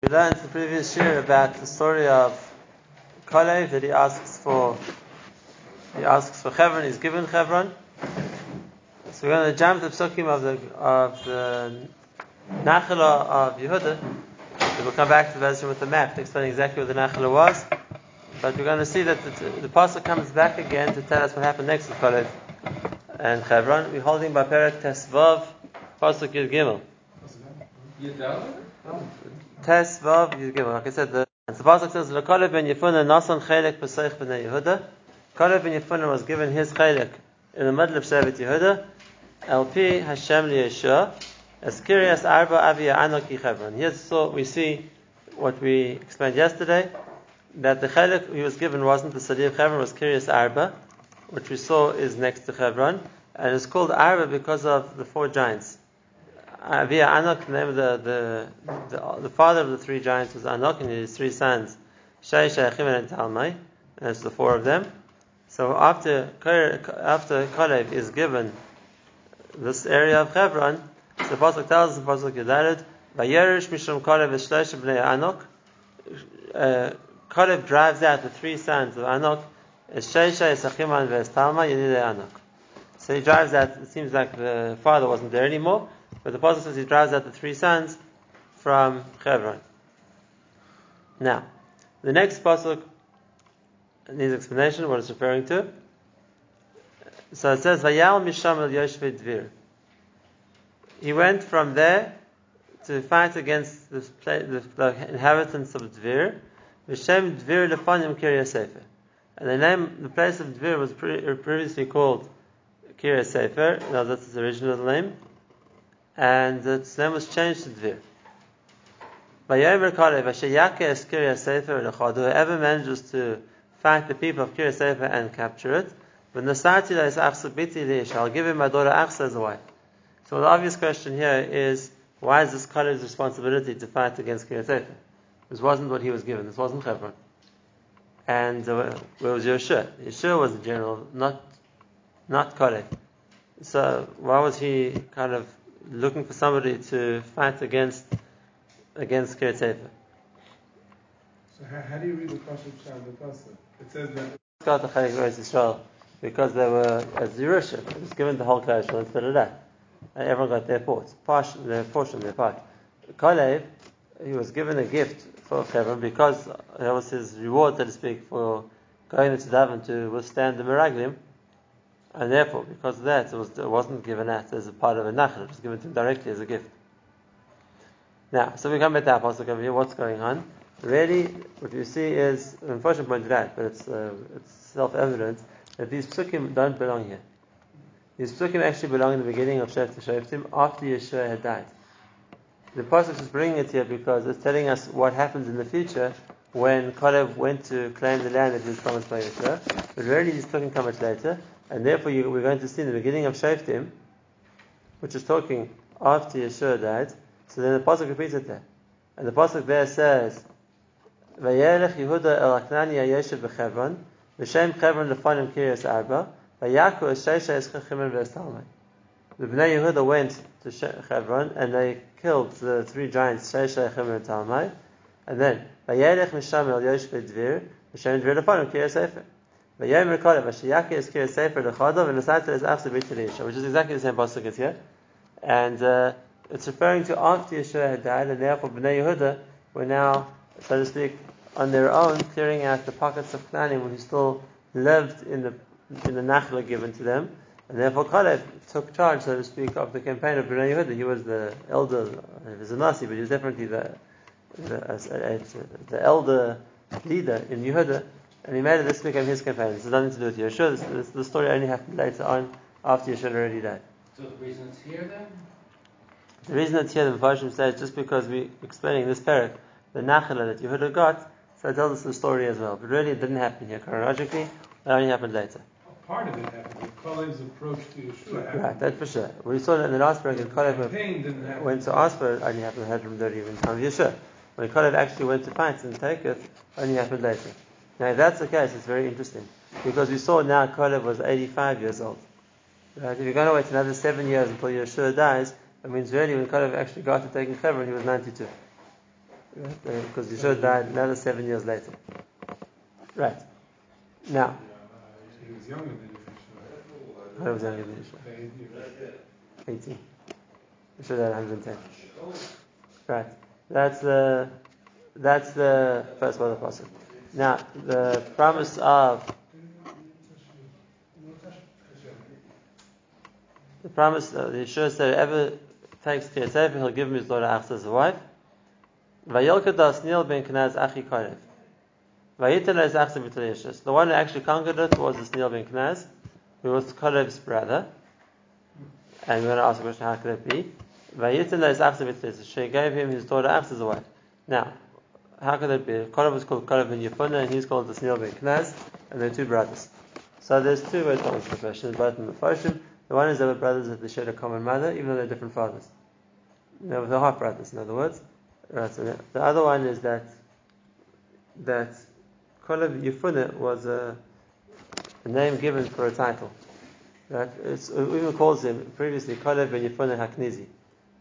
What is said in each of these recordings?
We learned in the previous year about the story of Kalev that he asks for. He asks for Chevron. He's given Chevron. So we're going to jump the psukim of the of the Nachala of Yehuda. We'll come back to the with the map to explain exactly what the Nachala was. But we're going to see that the, the pasuk comes back again to tell us what happened next with Kalev and Chevron. We're holding by Perek Tesvav, pasuk Yud Gimel. Tes Vav Yud Gimel. Like I said, the, the pasuk says, "Lekalev ben Yefuna nasan chelek b'seich b'nei Yehuda." Kalev ben Yefuna was given his chelek in the middle of Shevet Yehuda. LP Hashem liyeshua. As Kiryas Arba Avia Anoki Chevron. Here so we see what we explained yesterday, that the chelek he was given wasn't the city of Chevron, was Kiryas Arba, which we saw is next to Chevron, and it's called Arba because of the four giants. Avia Anok, the the, the, the, the, father of the three giants was Anok, and his three sons, Shai, Shayachim, and Talmai, and that's the four of them. So after after Kalev is given this area of Hebron, the pasuk tells the pasuk Yudared, Vayerish Mishum Kalev Eshlesh Bnei Anok. Uh, Kalev drives out the three sons of Anok, Esheisha, Esachiman, Vestalma, Yedidei Anok. So he drives out. It seems like the father wasn't there anymore. But the Pasuk says he drives out the three sons from Hebron. Now, the next Pasuk needs explanation, what it's referring to. So it says, Vayal Misham el Dvir. He went from there to fight against the, the, the inhabitants of Dvir. Vishem Dvir Lefanim Kiryas Sefer. And the name, the place of Dvir was pre- previously called Kiryas Sefer. Now that's its original name and its name was changed to Dvir. Whoever manages to fight the people of Kiryas Sefer and capture it, when the Satila is I'll give him my daughter as a wife. So the obvious question here is, why is this Kalev's responsibility to fight against Kiryas Sefer? This wasn't what he was given. This wasn't Hebron. And uh, where was Yeshua? Yeshua was the general, not not Kalev. So why was he kind of looking for somebody to fight against against Sefer. So how, how, do you read the Pasuk Shal It says that got the Israel because they were as Yerusha. It was given the whole Klal instead of that. And everyone got their portion, their portion, their part. Kalev, he was given a gift for Chevron because that was his reward, so to speak, for going to daven to withstand the Meraglim. And therefore, because of that, it, was, wasn't given out as a part of a nachal, it was given to him directly as a gift. Now, so we come back to our pasuk over here. What's going on? Really, what you see is, unfortunately pointed out, but it's, uh, it's self-evident that these psukim don't belong here. These psukim actually belong in the beginning of Shef Shoftim after Yeshua had died. The pasuk is bringing it here because it's telling us what happens in the future when Kalev went to claim the land that he was promised by Yeshua. But really, these psukim come much later. And therefore, you, we're going to see in the beginning of Shoftim, which is talking after Yeshua died. So then the pasuk repeats it there, and the pasuk there says, "Vayelech Yehuda el Aknani Yeshiv b'Chevron, v'shem Chevron lefanim Kiryas Arba, vayaku esheisha eschachimim v'estalmai." The Bnei Yehuda went to Chevron and they killed the three giants Sheisha, Echim, and Talmai, and then Vayelech Misham el Yosh Dvir, v'shem Dvir lefanim Kiryas Efer which is exactly the same pasuk as here, and uh, it's referring to after Yeshua had died, and therefore Bnei Yehuda were now, so to speak, on their own, clearing out the pockets of Knanim who still lived in the in the Nachla given to them, and therefore Kalev took charge, so to speak, of the campaign of Bnei Yehuda. He was the elder, he was a Nasi, but he was definitely the the, uh, the elder leader in Yehuda and he made it this became his campaign. This has nothing to do with Yeshua. This, this, the story only happened later on, after Yeshua already died. So the reason it's here then? The reason it's here, the Mepharshim says, just because we're explaining this parak, the Nachala that Yehuda got, so it tells us the story as well. But really, it didn't happen here chronologically. It only happened later. Part of it happened. Kalev's approach to Yeshua happened. Right, that's for sure. We saw that in the last parak, that Kalev went to it, only happened in Hadram Dodi even time of Yeshua. When Kalev actually went to fight and take it, only happened later. Now, if that's the case, it's very interesting because we saw now Kalev was 85 years old. Right? If you're going to wait another seven years until Yeshua dies, it means really when Kalev actually got to taking Hebron, he was 92. Right? Uh, because Yeshua died another seven years later. Right. Now, He was younger than Yeshua. I was younger than Yeshua. They- 18. Yeshua died 110. Right. That's the that's the first part of the pasuk. Now the promise of the promise that Yeshua said whoever takes Kiyasefer, he'll give him his daughter as a wife. Vayilka das Nil ben Kenaz. The one who actually conquered it was this Nil ben Kenaz, who was Kalev's brother. And we're going to ask the question, how could it be? B'Tel She gave him his daughter as a wife. Now, how could it be? Kalev was called Kalev ben Yefunah, and he's called the snail ben Kenaz, and they're two brothers. So there's two ways to answer the question, both in the Foshim. The one is they were brothers that they shared a common mother, even though they're different fathers. They were the half brothers, in other words. Right, so the, the other one is that that Kolev Yefune was a, a name given for a title. Right? It's, it uh, even calls him previously Kolev ben Yefune Haknizi.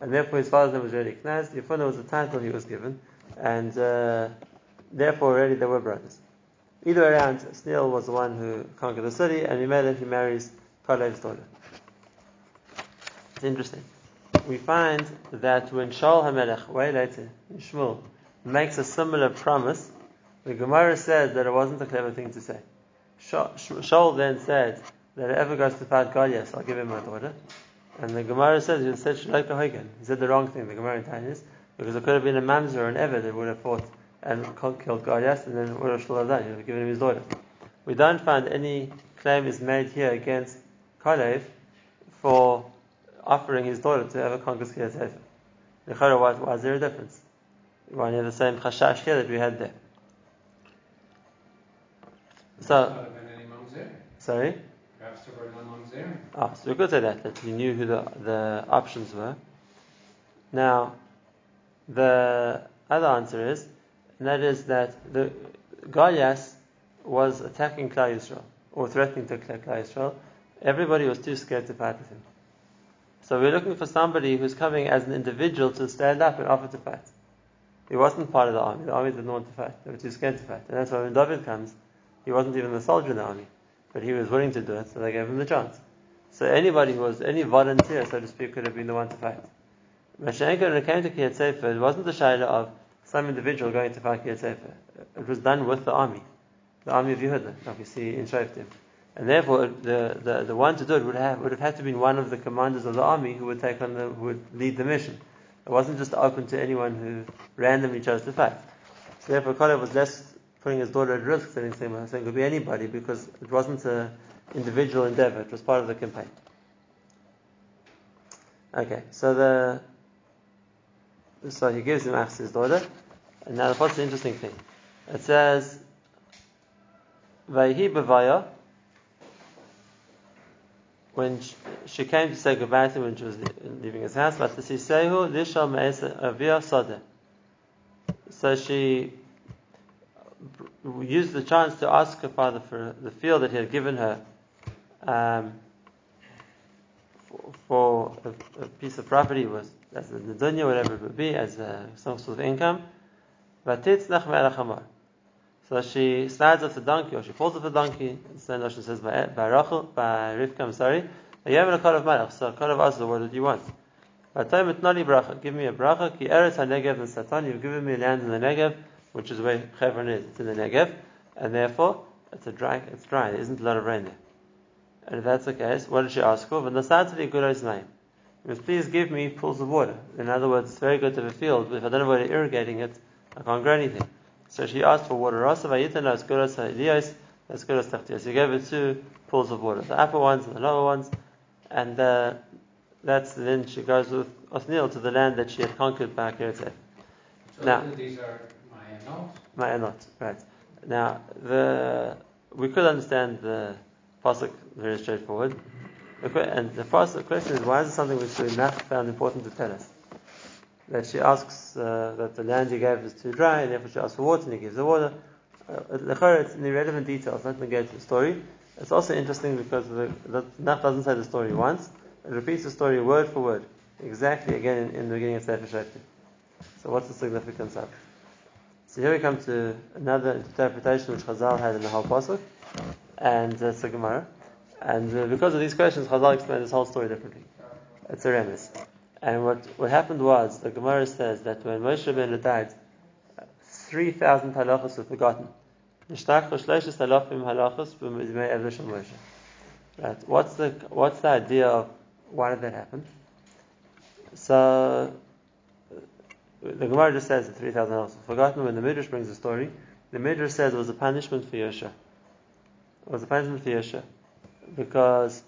And therefore his father's name was already Knaz. Yefune was the title he was given. And uh, therefore already they were brothers. Either way around, Sneal was the one who conquered the city, and made it, he marries Kalev's daughter. It's interesting. We find that when Shaul HaMelech, way later, Shmuel, makes a similar promise, the Gemara says that it wasn't a clever thing to say. Shaul then said that if whoever goes to fight Goliath, I'll give him my daughter. And the Gemara says he said. He said the wrong thing, the Gemara in Tainis, because it could have been a Mamzer or an Ever that would have fought and killed Goliath, and then would have done. He would have given him his daughter. We don't find any claim is made here against Kalev for offering his daughter to have a conquest Kiyasefer. Why, why is there a difference? Why you have the same chashash here that we had there? So, Not have been any mamzer. sorry? Perhaps there were no mamzer. Ah, so we could say that, that he knew who the, the options were. Now, the other answer is, and that is that the Goliath was attacking Klal Yisrael, or threatening to attack Klal Yisrael. Everybody was too scared to fight with him. So we're looking for somebody who's coming as an individual to stand up and offer to fight. He wasn't part of the army. The army didn't want to fight. They were too scared to fight. And that's why when David comes, he wasn't even a soldier in the army. But he was willing to do it, so they gave him the chance. So anybody who was, any volunteer, so to speak, could have been the one to fight. Mashenka, when it came to Kiyat Sefer, it wasn't the shayla of some individual going to fight Kiyat Sefer. It was done with the army. The army of Yehuda, like we see in Shoftim. And therefore, the, the, the one to do it would have, would have had to be one of the commanders of the army who would take on the, who would lead the mission. It wasn't just open to anyone who randomly chose to fight. So therefore, Kalev was less putting his daughter at risk than saying it could be anybody because it wasn't an individual endeavor, it was part of the campaign. Okay, so the so he gives him Ach's daughter, and now what's the interesting thing? It says, Vayhi b'vaya, when she came to say goodbye to him when she was leaving his house, but Sisehu Lishal Me'esa Avia Sadeh. So she used the chance to ask her father for the field that he had given her um, for, for a, a, piece of property was as the dunya, whatever it would be, as a, some sort of income. So she slides off the donkey, or she falls off the donkey. So Noshon says by, by Rachel, by Rivka, I'm sorry. You have a call of malach. So call of asks what did you want? Give me a bracha. Ki eretz ha-negev and satan. You've given me land in the Negev, which is where Hebron is. It's in the Negev, and therefore it's a dry. It's dry. There isn't a lot of rain there. And if that's the case, what did she ask for? V'nasatli gulois mayim. Please give me pools of water. In other words, it's very good to have a field, but if I don't where to irrigating it, I can't grow anything. So she asked for water. As good as Elias, good as Tachtias. He gave her two pools of water, the upper ones and the lower ones, and uh, that's then she goes with Othniel to the land that she had conquered by Keretzeh. So Now- these are my notes. Ma'anot, right. Now, the we could understand the pasuk very straightforward. And the first question is, why is it something which the Nach found important to tell us? That she asks uh, that the land he gave is too dry, and therefore she asks for water, and he gives the water. Uh, it's in irrelevant details, not negate the story. It's also interesting because the, the Nach doesn't say the story once, it repeats the story word for word, exactly again in, in the beginning of Sefer Shoftim. So what's the significance of it? So here we come to another interpretation which Chazal had in the whole pasuk, and the Gemara. And uh, because of these questions, Chazal explained this whole story differently. It's a remes. And what, what happened was, the Gemara says that when Moshe Rabbeinu died, 3,000 halachas were forgotten. Right. What's the what's the idea of why did that happen? So the Gemara just says that 3,000 halachas were forgotten. When the Midrash brings the story, the Midrash says it was a punishment for Yosha. It was a punishment for Yosha because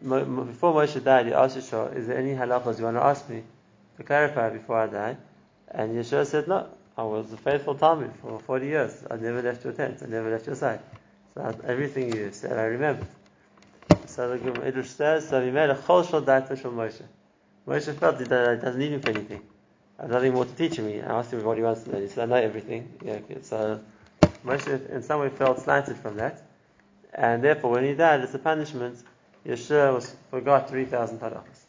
before Moshe died, he asked Yeshua, "Is there any halachas you want to ask me to clarify before I die?" And Yeshua said, "No, I was a faithful Talmud for 40 years. I never left your tent. I never left your side. So everything you said, I remembered." So the Gemara says, "So he made a chol data from Moshe." Moshe felt that he doesn't need him for anything. I have nothing more to teach me. I asked him what he wants to know. He said, "I know everything." Yeah, okay. So Moshe, in some way, felt slanted from that, and therefore, when he died, it's a punishment. Yeshua was forgot 3,000 halachas.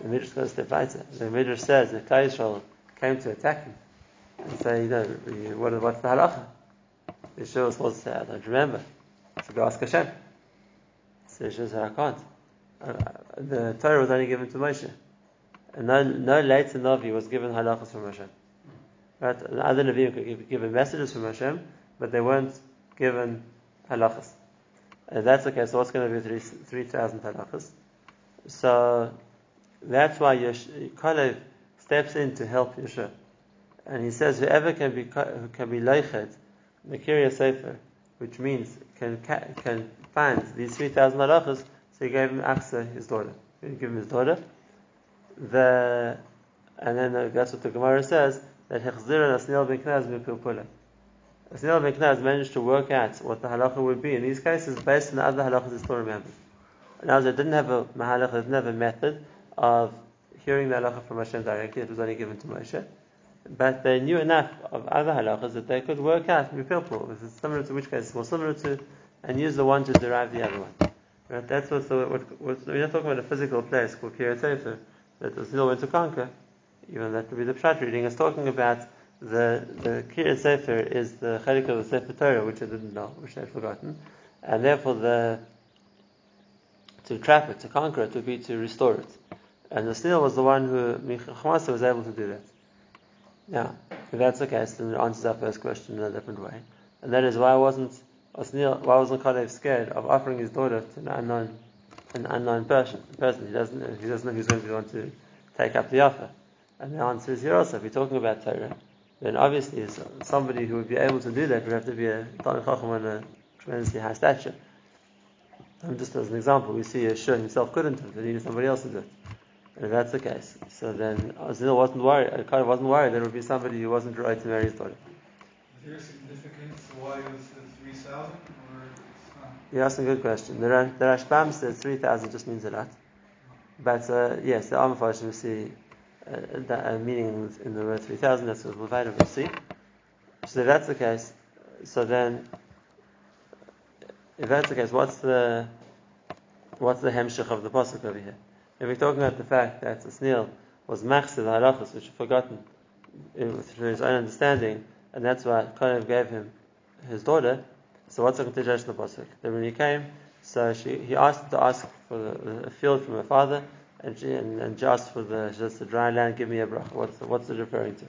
The Midrash goes a step later. The Midrash says that Yisrael came to attack him and say, you know, what, what's the halacha? Yeshua was supposed to say, I don't remember. So go ask Hashem. So Yeshua said, I can't. Uh, the Torah was only given to Moshe. And no, no later Navi was given halachas from Hashem. Right? Other Navi could give, given messages from Hashem, but they weren't given halachas. And that's okay, so what's going to be 3,000 halachas? So that's why Yesh- Kalev steps in to help Yeshua. And he says, whoever can be, can be leichet, Makiriya Sefer, which means can, can find these 3,000 halachas, so he gave him Aksa, his daughter. He gave him his daughter. The, and then uh, that's what the Gemara says, that Hechzir and Asnil ben Knaz mipilpula. Asnil ben Knaz managed to work out what the halacha would be in these cases based on the other halachas he still remembered. Now they didn't have a mahalach, they didn't have a method of hearing the halacha from Hashem directly, it was only given to Moshe. But they knew enough of other halachas that they could work out mipilpul, if it's similar to which case it's more similar to, and use the one to derive the other one. Right? That's what's the, what, what, we're not talking about a physical place called Kiryat Sefer that Osnil went to conquer, even that the Pshat reading, is talking about the the Kiryat Sefer is the Chelik of the Sefer Torah, which I didn't know, which I'd forgotten, and therefore the to trap it, to conquer it, would be to restore it. And the Osnil was the one who Chamasa was able to do that. Now, if that's the case, then it answers our first question in a different way, and that is why wasn't Osnil, why wasn't Kalev scared of offering his daughter to an unknown an unknown person. person. He doesn't know, he doesn't know who's going to want to take up the offer. And the answer is here also. If we're talking about Torah, then obviously somebody who would be able to do that would have to be a Talmud Chacham on a tremendously high stature. And just as an example, we see Yeshua himself couldn't have, he needed somebody else to do it. And if that's the case, so then Azil wasn't worried, Akar wasn't worried there would be somebody who wasn't right to marry his daughter. Is there a significance to why it was uh, 3,000 or it's not? You asked a good question. The, Ra- the Rashbam says 3,000 just means a lot. But uh, yes, the we see uh, that, uh, meaning in the word 3,000, that's what we'll we'll see. So if that's the case, so then, if that's the case, what's the what's the hemshich of the pasuk over here? If we're talking about the fact that Asnil was machzir halachas, which are forgotten uh, through his own understanding, and that's why Kalev gave him his daughter. So what's the continuation of the pasuk? That when he came, so she, he asked to ask for a field from her father, and and, and asked for the just the dry land. Give me a bracha. What's the, what's it referring to?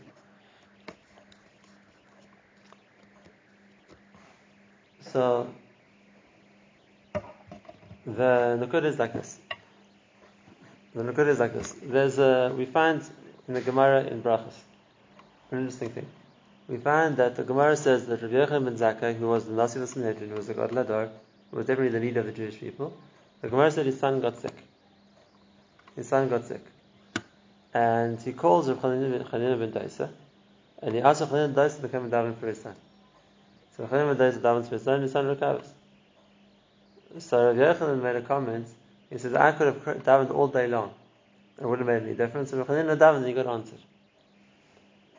So the nukud is like this. The nukud is like this. There's a we find in the Gemara in Brachas an interesting thing. We find that the Gemara says that Rabbi Yochanan ben Zakkai, who was the Nasi of the Sanhedrin, who was the Gadol Hador, who was definitely the leader of the Jewish people, the Gemara said his son got sick. His son got sick. And he calls Rabbi Chanina ben Daisa, and he asks Rabbi Chanina ben Daisa to come and daven for his son. So Rabbi Chanina ben Daisa davens for his son, and his son recovers. So Rabbi Yochanan made a comment, he says, I could have davened all day long. It wouldn't have made any difference. And Rabbi Chanina davened and he got answered.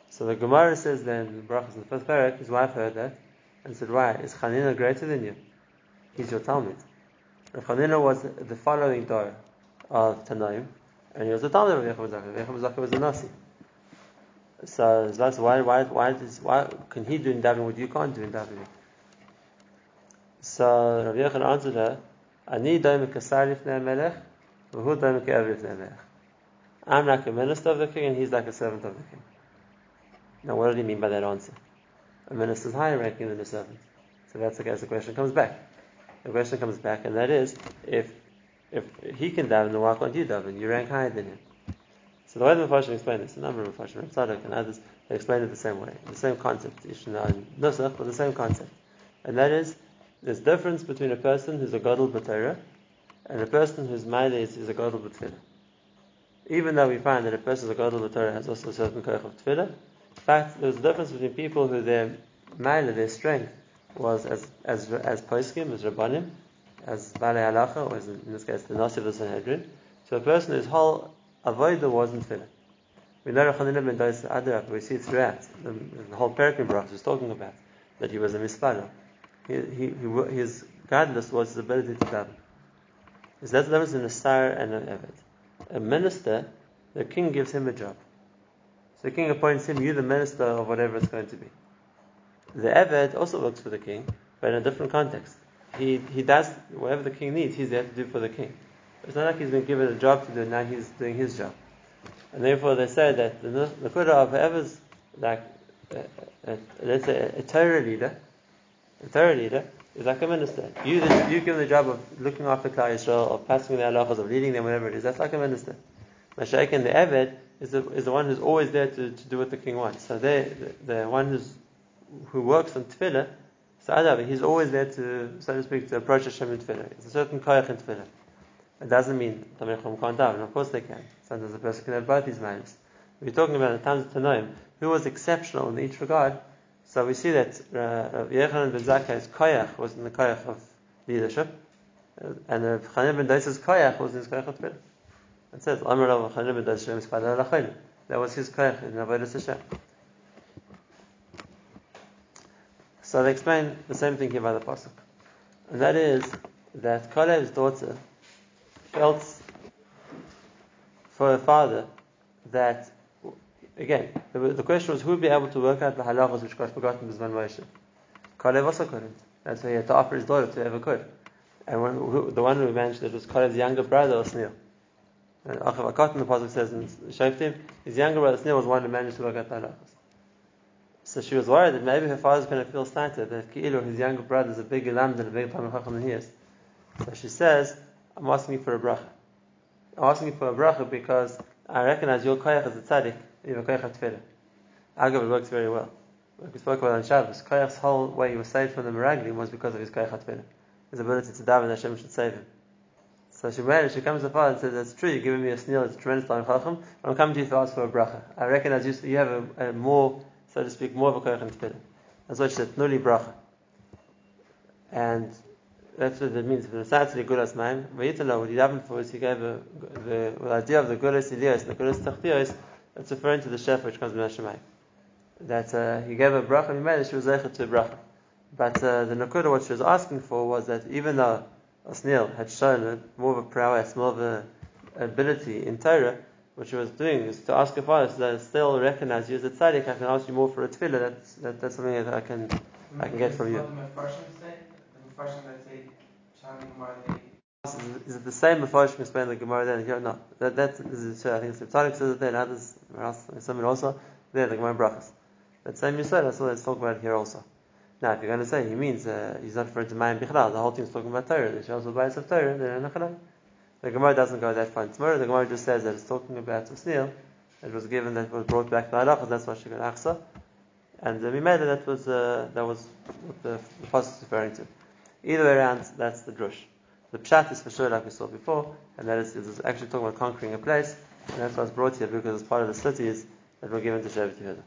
So the Gemara says then, in Brachas, in the first parak, his wife heard that and said, Why? Is Chanina greater than you? He's your Talmud. Rav Chanina was the following door of Tanaim, and he was the Talmud of Yechon Zakah. Yechon Zakah was a Nasi. So that's why why why does why can he do in davening what you can't do in davening? So Rabbi Yechon answered her, "Ani doim kasari fnei melech, v'hu doim ke'evi fnei melech." I'm like a minister of the king, and he's like a servant of the king. Now, what did he mean by that answer? A minister is higher ranking than a servant. So that's okay. So the question comes back. The question comes back, and that is, if if he can daven, why can't you daven? You rank higher than him. So the way the Mepharshim explain this, a number of Mepharshim, Reb Tzadok and others, they explain it the same way, the same concept, Ishna and Nusach, but the same concept. And that is, there's difference between a person who's a Gadol B'Torah and a person whose mind is, is a Gadol B'Tfilah. Even though we find that a person who's a Gadol B'Torah has also a certain koich of in fact, there's a difference between people who their mind, their strength, was as as as poskim, as rabbanim, as bale halacha, or as in this case the nasi of the Sanhedrin. So a person whose whole avodah wasn't tefillah. We know Rachanan ben Dais Adarab, we see throughout the, the whole Perikim Brach is talking about that he was a mispaler. He, he, his godless was his ability to daven. Is that the difference in a sire and an eved? A minister, the king gives him a job. So the king appoints him, you the minister of whatever it's going to be. The Eved also works for the king, but in a different context. He, he does whatever the king needs, he's there to do for the king. It's not like he's been given a job to do, now he's doing his job. And therefore they say that the, Qudah of whoever's like, a, a, let's say, a Torah leader, a Torah leader is like a minister. You, you give him the job of looking after Klal Yisrael, of passing the halachas, of leading them, whatever it is. That's like a minister. Mashaykh and the Eved is the, is the one who's always there to, to do what the king wants. So they, the, the one who's who works on tefillah, so Adav, he's always there to, so to speak, to approach Hashem in tefillah. It's a certain koyach in tefillah. It doesn't mean Tamei Chum can't daven. Of course they can. Sometimes a person can have both these minds. We're talking about the times of Tanoim, who was exceptional in each regard. So we see that uh, Yechanan ben Zakkai's koyach was in the koyach of leadership, uh, and uh, Chanan ben Dais's koyach was in his koyach of tefillah. It says, Amar Rav Chanan ben Dais Shem Yispadal That was his koyach in Avodah Hashem. So they explain the same thing here by the pasuk, and that is that Kalev's daughter felt for her father that again the, question was who would be able to work out the halachas which got forgotten Bizman Moshe. Kalev also couldn't. That's why he had to offer his daughter to whoever could. And when, who, the one who mentioned it was Kalev's younger brother Osnil. And Achav Akat in the pasuk says in Shoftim, his younger brother Osnil was one who managed to work out the halachas. So she was worried that maybe her father's going to feel slighted, that Ki'ilu, his younger brother, is a bigger lamb than a bigger Talmud Chacham than he is. So she says, I'm asking you for a bracha. I'm asking you for a bracha because I recognize your koyach as a tzaddik, you have a koyach at tefillah. Agav, works very well. Like we spoke about on Shabbos, koyach's whole way he was saved from the Meraglim was because of his koyach at tefillah. His ability to daven, Hashem should save him. So she managed, she comes to the father and says, That's true, you're giving me a snil, it's a tremendous Talmud Chacham, I'm coming to you to ask for a bracha. I recognize you, you have a, a more so to speak, more of a koyach in tefillah. That's why she said, nuli bracha. And that's what it means. It's the gulas maim, vayitala, what he happened for is he gave a, the, the idea of the gulas iliyos and the gulas tachtios, that's referring to the chef which comes from Hashemayim. That uh, he gave a bracha, and he made it, she was zeichet to a bracha. But uh, the nakuda, what she was asking for was that even though Osnil had shown more of a prowess, more of a ability in Torah, what she was doing is to ask father so that I still recognize you as a tzaddik, I can ask you more for a tefillah, that's, that, that's something that I can, I can get from you. Is it the same Mepharshim explain the Gemara then here? No. That, that is, I think it's the Tzadik says it there, and others, someone also, there, the Gemara Brachas. That same Yisrael, that's what let's talk about here also. Now, if you're going to say he means uh, he's not referring to Mayim Bichlal, the whole thing's talking about Torah, the Shals bias of Torah, then Nachalai. The Gemara doesn't go that far in Tzmur. The Gemara just says that it's talking about Usnil. It was given that was brought back to Halach, that's why she got Achsa. And made it that was uh, that was what the, the is referring to. Either way around, that's the drush. The pshat is for sure, like we saw before, and that is, is actually talking about conquering a place, and that's why it's brought here because it's part of the cities that were given to Shevet Yehuda.